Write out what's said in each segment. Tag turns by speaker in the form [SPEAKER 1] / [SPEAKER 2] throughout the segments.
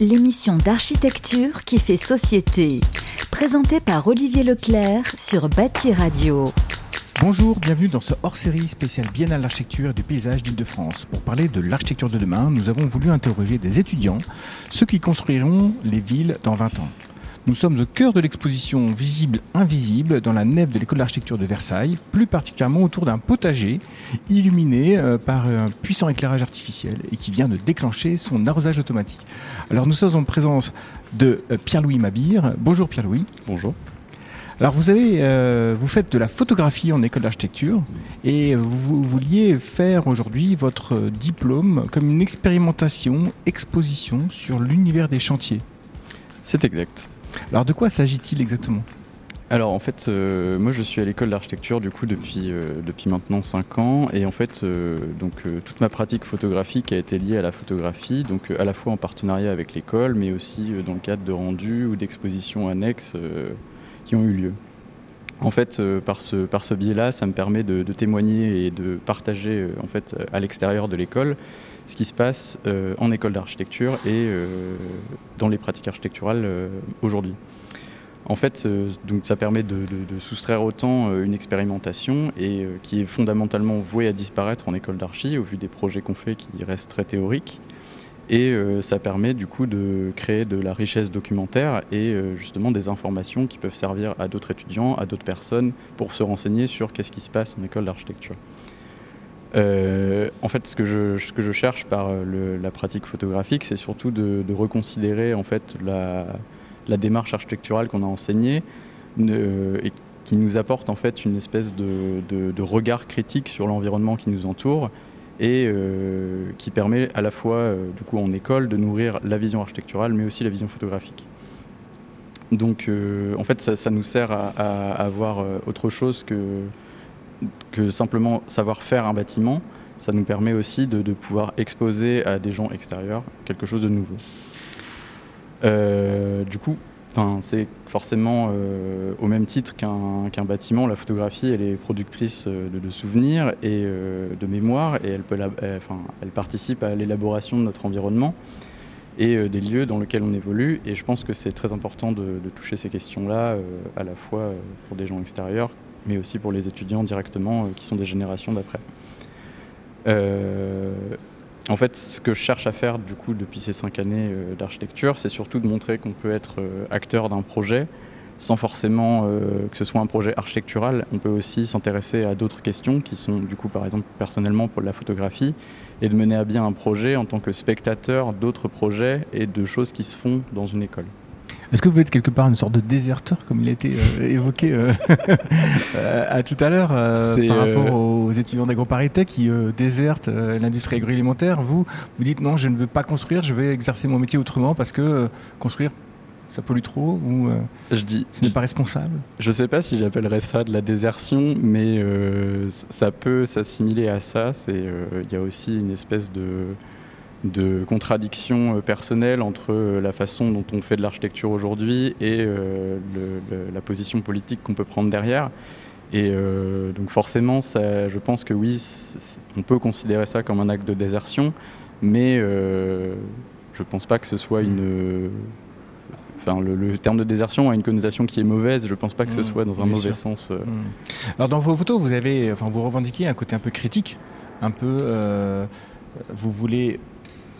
[SPEAKER 1] L'émission d'architecture qui fait société. Présentée par Olivier Leclerc sur Bâti Radio.
[SPEAKER 2] Bonjour, bienvenue dans ce hors-série spécial Biennale d'architecture et du paysage d'Île-de-France. Pour parler de l'architecture de demain, nous avons voulu interroger des étudiants, ceux qui construiront les villes dans 20 ans. Nous sommes au cœur de l'exposition Visible Invisible dans la nef de l'école d'architecture de Versailles, plus particulièrement autour d'un potager illuminé euh, par un puissant éclairage artificiel et qui vient de déclencher son arrosage automatique. Alors nous sommes en présence de euh, Pierre-Louis Mabir. Bonjour Pierre-Louis.
[SPEAKER 3] Bonjour.
[SPEAKER 2] Alors vous avez, euh, vous faites de la photographie en école d'architecture et vous vouliez faire aujourd'hui votre diplôme comme une expérimentation, exposition sur l'univers des chantiers.
[SPEAKER 3] C'est exact.
[SPEAKER 2] Alors de quoi s'agit-il exactement?
[SPEAKER 3] Alors en fait, euh, moi je suis à l'école d'architecture du coup depuis, euh, depuis maintenant 5 ans et en fait euh, donc toute ma pratique photographique a été liée à la photographie, donc à la fois en partenariat avec l'école mais aussi dans le cadre de rendus ou d'expositions annexes qui ont eu lieu. En fait, par ce, par ce biais-là, ça me permet de, de, témoigner et de partager en fait à l'extérieur de l'école ce qui se passe euh, en école d'architecture et euh, dans les pratiques architecturales euh, aujourd'hui. En fait, donc ça permet de, soustraire autant une expérimentation et qui est fondamentalement vouée à disparaître en école d'archi au vu des projets qu'on fait qui restent très théoriques. Et ça permet du coup de créer de la richesse documentaire et justement des informations qui peuvent servir à d'autres étudiants, à d'autres personnes pour se renseigner sur qu'est-ce qui se passe en école d'architecture. Euh, en fait, ce que je, cherche par euh, la pratique photographique, c'est surtout de, reconsidérer en fait la, démarche architecturale qu'on a enseignée euh, et qui nous apporte en fait une espèce de, regard critique sur l'environnement qui nous entoure et qui permet à la fois, du coup, en école, de nourrir la vision architecturale, mais aussi la vision photographique. Donc, en fait, ça, nous sert à, à avoir autre chose que que simplement savoir faire un bâtiment, ça nous permet aussi de, pouvoir exposer à des gens extérieurs quelque chose de nouveau. Euh, du coup, c'est forcément euh, au même titre qu'un bâtiment, la photographie, elle est productrice euh, de, souvenirs et de mémoire et elle, peut elle participe à l'élaboration de notre environnement et des lieux dans lesquels on évolue. Et je pense que c'est très important de, de toucher ces questions-là, à la fois pour des gens extérieurs mais aussi pour les étudiants directement euh, qui sont des générations d'après. Euh, en fait, ce que je cherche à faire du coup depuis ces cinq années euh, d'architecture, c'est surtout de montrer qu'on peut être acteur d'un projet sans forcément que ce soit un projet architectural. On peut aussi s'intéresser à d'autres questions qui sont du coup par exemple personnellement pour la photographie et de mener à bien un projet en tant que spectateur d'autres projets et de choses qui se font dans une école.
[SPEAKER 2] Est-ce que vous êtes quelque part une sorte de déserteur, comme il a été euh, évoqué euh, euh, à tout à l'heure, par rapport aux étudiants d'agroparité qui désertent l'industrie agroalimentaire? Vous, vous dites non, je ne veux pas construire, je vais exercer mon métier autrement parce que construire, ça pollue trop ou
[SPEAKER 3] je dis,
[SPEAKER 2] ce n'est pas responsable?
[SPEAKER 3] Je ne sais pas si j'appellerais ça de la désertion, mais ça peut s'assimiler à ça. Il y a aussi une espèce de de contradictions euh, personnelles entre euh, la façon dont on fait de l'architecture aujourd'hui et euh, la position politique qu'on peut prendre derrière. Et donc forcément, ça, je pense que oui, on peut considérer ça comme un acte de désertion, mais je ne pense pas que ce soit une... Enfin, le, terme de désertion a une connotation qui est mauvaise. Je ne pense pas que ce mmh, soit dans un mauvais sens. Mmh.
[SPEAKER 2] Alors dans vos photos, vous avez, enfin, vous revendiquez un côté un peu critique, un peu. vous voulez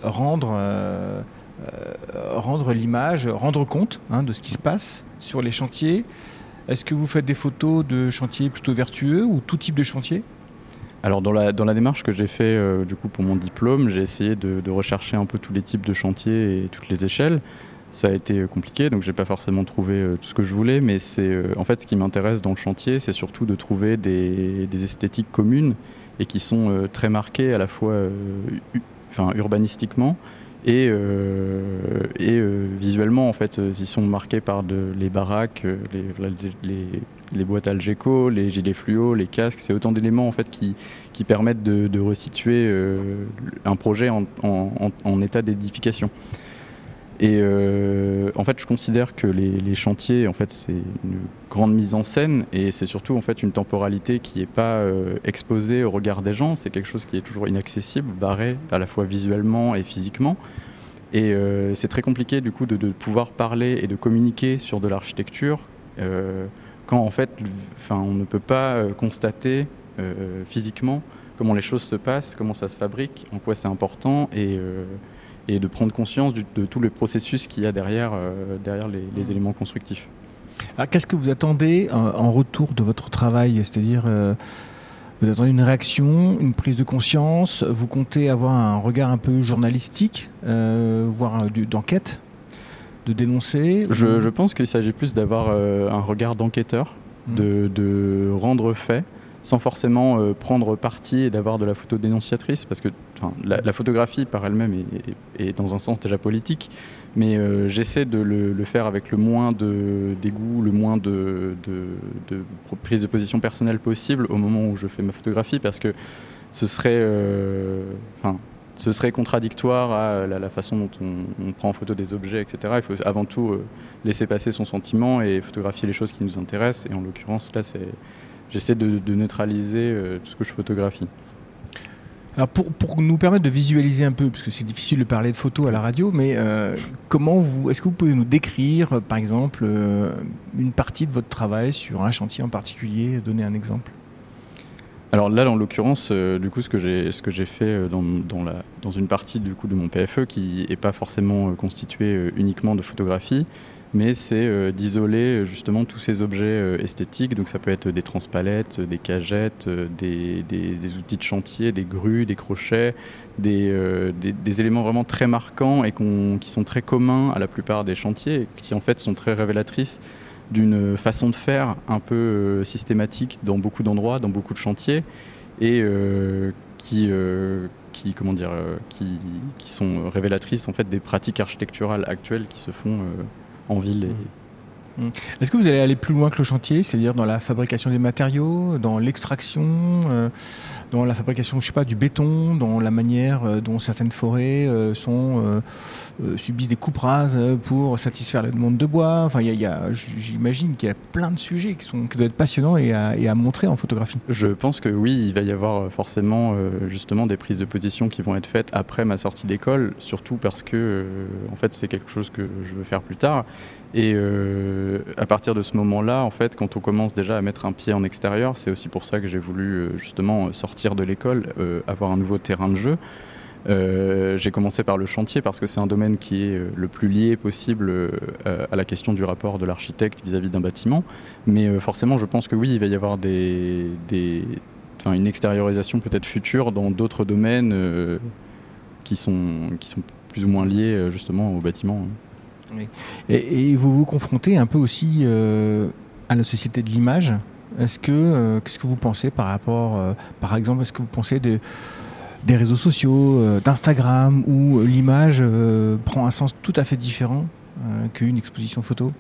[SPEAKER 2] rendre, euh, euh, rendre l'image, rendre compte hein, de ce qui se passe sur les chantiers. Est-ce que vous faites des photos de chantiers plutôt vertueux ou tout type de chantier
[SPEAKER 3] alors dans la, dans la démarche que j'ai fait euh, du coup pour mon diplôme, j'ai essayé de, rechercher un peu tous les types de chantiers et toutes les échelles. Ça a été compliqué, donc j'ai pas forcément trouvé tout ce que je voulais, mais c'est en fait ce qui m'intéresse dans le chantier, c'est surtout de trouver des, des, esthétiques communes et qui sont très marquées à la fois enfin urbanistiquement et, euh, et euh, visuellement en fait euh, ils sont marqués par de, les baraques, les, les, boîtes Algeco, les gilets fluo, les casques, c'est autant d'éléments en fait qui, qui permettent de, resituer un projet en, en état d'édification. Et euh, en fait, je considère que les, chantiers, en fait, c'est une grande mise en scène et c'est surtout en fait une temporalité qui n'est pas euh, exposée au regard des gens. C'est quelque chose qui est toujours inaccessible, barré à la fois visuellement et physiquement. Et c'est très compliqué du coup de, pouvoir parler et de communiquer sur de l'architecture quand en fait on ne peut pas constater physiquement comment les choses se passent, comment ça se fabrique, en quoi c'est important et, et, de prendre conscience de tous les processus qu'il y a derrière, derrière les, les mmh. éléments constructifs.
[SPEAKER 2] Qu'est-ce que vous attendez en, retour de votre travail? C'est-à-dire, euh, vous attendez une réaction, une prise de conscience? Vous comptez avoir un regard un peu journalistique, euh, voire d'enquête de dénoncer?
[SPEAKER 3] Je, pense qu'il s'agit plus d'avoir euh, un regard d'enquêteur, mmh. de, rendre fait, sans forcément prendre parti et d'avoir de la photo dénonciatrice, parce que la, photographie par elle-même est, dans un sens déjà politique, mais euh, j'essaie de le, faire avec le moins de dégoût, le moins de, prise de position personnelle possible au moment où je fais ma photographie, parce que ce serait, euh, ce serait contradictoire à la, façon dont on, prend en photo des objets, etc. Il faut avant tout euh, laisser passer son sentiment et photographier les choses qui nous intéressent. Et en l'occurrence, là, j'essaie de neutraliser tout ce que je photographie.
[SPEAKER 2] Alors pour, pour, nous permettre de visualiser un peu, parce que c'est difficile de parler de photos à la radio, mais euh, comment vous, est-ce que vous pouvez nous décrire, par exemple, euh, une partie de votre travail sur un chantier en particulier, donner un exemple?
[SPEAKER 3] Alors là, en l'occurrence, euh, du coup, ce que j'ai ce que j'ai fait dans, dans, la, dans une partie du coup de mon PFE qui n'est pas forcément constituée uniquement de photographie, mais c'est euh, d'isoler euh, justement tous ces objets euh, esthétiques. Donc ça peut être des transpalettes, des cagettes, des, outils de chantier, des grues, des crochets, des, éléments vraiment très marquants et qui sont très communs à la plupart des chantiers qui en fait sont très révélatrices d'une façon de faire un peu systématique dans beaucoup d'endroits, dans beaucoup de chantiers et qui, qui, comment dire, qui, qui, sont révélatrices en fait des pratiques architecturales actuelles qui se font en ville.
[SPEAKER 2] Mmh. Mmh. Est-ce que vous allez aller plus loin que le chantier, c'est-à-dire dans la fabrication des matériaux, dans l'extraction, euh, dans la fabrication, je sais pas, du béton, dans la manière euh, dont certaines forêts euh, sont subissent des coupes rases pour satisfaire la demande de bois. Enfin, il y a, j'imagine qu'il y a plein de sujets qui sont qui doivent être passionnants et à, et à, montrer en photographie.
[SPEAKER 3] Je pense que oui, il va y avoir forcément justement des prises de position qui vont être faites après ma sortie d'école, surtout parce que en fait c'est quelque chose que je veux faire plus tard et euh, à partir de ce moment-là, en fait, quand on commence déjà à mettre un pied en extérieur, c'est aussi pour ça que j'ai voulu euh, justement sortir de l'école, euh, avoir un nouveau terrain de jeu. j'ai commencé par le chantier parce que c'est un domaine qui est le plus lié possible à la question du rapport de l'architecte vis-à-vis d'un bâtiment. Mais forcément, je pense que oui, il va y avoir des, une extériorisation peut-être future dans d'autres domaines qui, sont, qui sont plus ou moins liés justement au bâtiment.
[SPEAKER 2] Et, vous vous confrontez un peu aussi euh, à la société de l'image. Est-ce que euh, qu'est-ce que vous pensez par rapport, euh, par exemple, est-ce que vous pensez de, des réseaux sociaux, d'Instagram, où l'image prend un sens tout à fait différent qu'une exposition photo?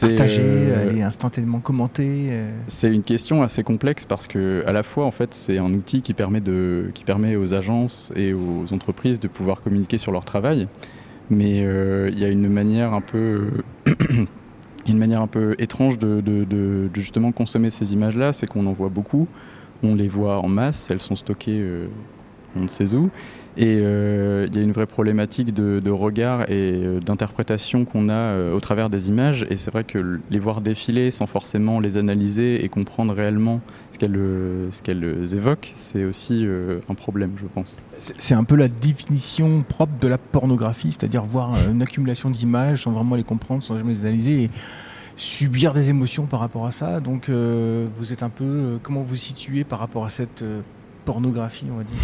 [SPEAKER 2] Partagée, elle est instantanément commentée.
[SPEAKER 3] C'est une question assez complexe parce que à la fois en fait c'est un outil qui permet de qui permet aux agences et aux entreprises de pouvoir communiquer sur leur travail mais euh, il y a une manière un peu étrange de, justement consommer ces images-là, c'est qu'on en voit beaucoup, on les voit en masse, elles sont stockées euh, on ne sait où, et euh, il y a une vraie problématique de, regard et euh, d'interprétation qu'on a euh, au travers des images. Et c'est vrai que les voir défiler sans forcément les analyser et comprendre réellement ce qu'elles évoquent, c'est aussi un problème, je pense.
[SPEAKER 2] C'est un peu la définition propre de la pornographie, c'est-à-dire voir une accumulation d'images sans vraiment les comprendre, sans jamais les analyser. Et subir des émotions par rapport à ça. Donc vous êtes un peu... comment vous situez par rapport à cette pornographie, on va dire?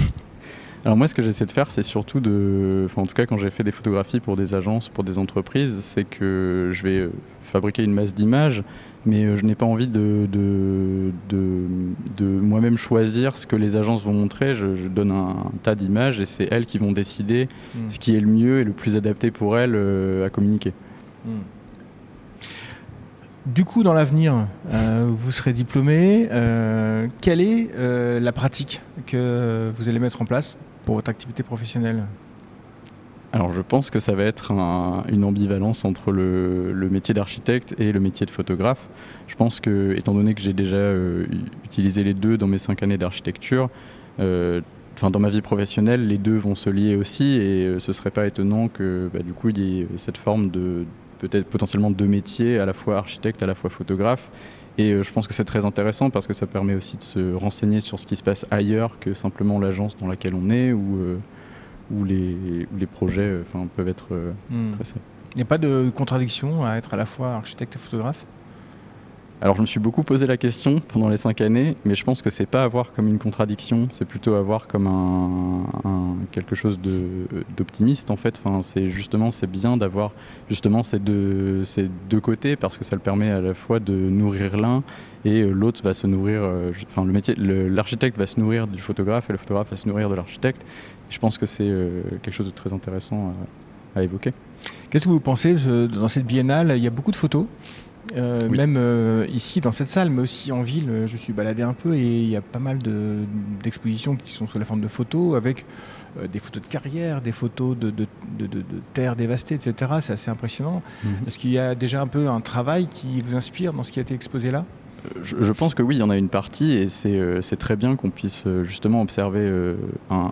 [SPEAKER 3] Alors moi, ce que j'essaie de faire, c'est surtout de, enfin, en tout cas quand j'ai fait des photographies pour des agences, pour des entreprises, c'est que je vais euh, fabriquer une masse d'images, mais euh, je n'ai pas envie de, de, de, moi-même choisir ce que les agences vont montrer. Je, donne un, tas d'images et c'est elles qui vont décider hmm. ce qui est le mieux et le plus adapté pour elles euh, à communiquer. Hmm.
[SPEAKER 2] Du coup, dans l'avenir, vous serez diplômé. quelle est la pratique que vous allez mettre en place pour votre activité professionnelle
[SPEAKER 3] alors je pense que ça va être une ambivalence entre le, métier d'architecte et le métier de photographe. Je pense que, étant donné que j'ai déjà euh, utilisé les deux dans mes cinq années d'architecture, euh, enfin, dans ma vie professionnelle, les deux vont se lier aussi et ce serait pas étonnant que bah, du coup il y ait cette forme de peut-être potentiellement deux métiers, à la fois architecte, à la fois photographe. Et je pense que c'est très intéressant parce que ça permet aussi de se renseigner sur ce qui se passe ailleurs que simplement l'agence dans laquelle on est ou, où, les, les projets enfin, peuvent être tracés.
[SPEAKER 2] Il n'y a pas de contradiction à être à la fois architecte et photographe?
[SPEAKER 3] Alors je me suis beaucoup posé la question pendant les cinq années, mais je pense que c'est pas avoir comme une contradiction, c'est plutôt avoir comme un, quelque chose d'optimiste en fait. Enfin, c'est justement c'est bien d'avoir justement ces deux, ces deux côtés parce que ça le permet à la fois de nourrir l'un et euh, l'autre va se nourrir. Euh, enfin le métier, l'architecte va se nourrir du photographe et le photographe va se nourrir de l'architecte. Je pense que c'est euh, quelque chose de très intéressant à évoquer.
[SPEAKER 2] Qu'est-ce que vous pensez dans cette biennale Il y a beaucoup de photos. Euh, même euh, ici dans cette salle, mais aussi en ville, je suis baladé un peu et il y a pas mal d'expositions qui sont sous la forme de photos avec euh, des photos de carrière, des photos de, de, de, terres dévastées, etc. C'est assez impressionnant. Mhm. Est-ce qu'il y a déjà un peu un travail qui vous inspire dans ce qui a été exposé là?
[SPEAKER 3] Je, pense que oui, il y en a une partie et c'est très bien qu'on puisse justement observer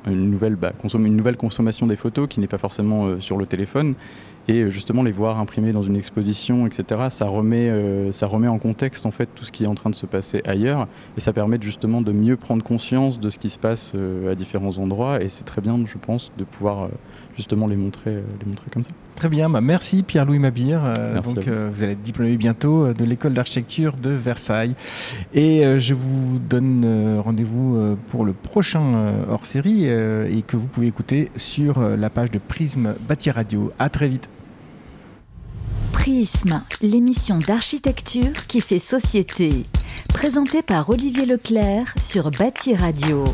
[SPEAKER 3] une, nouvelle, bah, une nouvelle consommation des photos qui n'est pas forcément sur le téléphone et euh, justement les voir imprimés dans une exposition, etc. Ça remet, euh, ça remet en contexte en fait tout ce qui est en train de se passer ailleurs et ça permet justement de mieux prendre conscience de ce qui se passe euh, à différents endroits et c'est très bien, je pense, de pouvoir justement les montrer, les montrer comme ça.
[SPEAKER 2] Très bien, bah merci Pierre-Louis Mabir. donc vous. vous. allez être diplômé bientôt de l'école d'architecture de Versailles et je vous donne rendez-vous pour le prochain hors série et que vous pouvez écouter sur la page de Prisme Bâti Radio. À très vite.
[SPEAKER 1] Prisme, l'émission d'architecture qui fait société. Présentée par Olivier Leclerc sur Bâti Radio.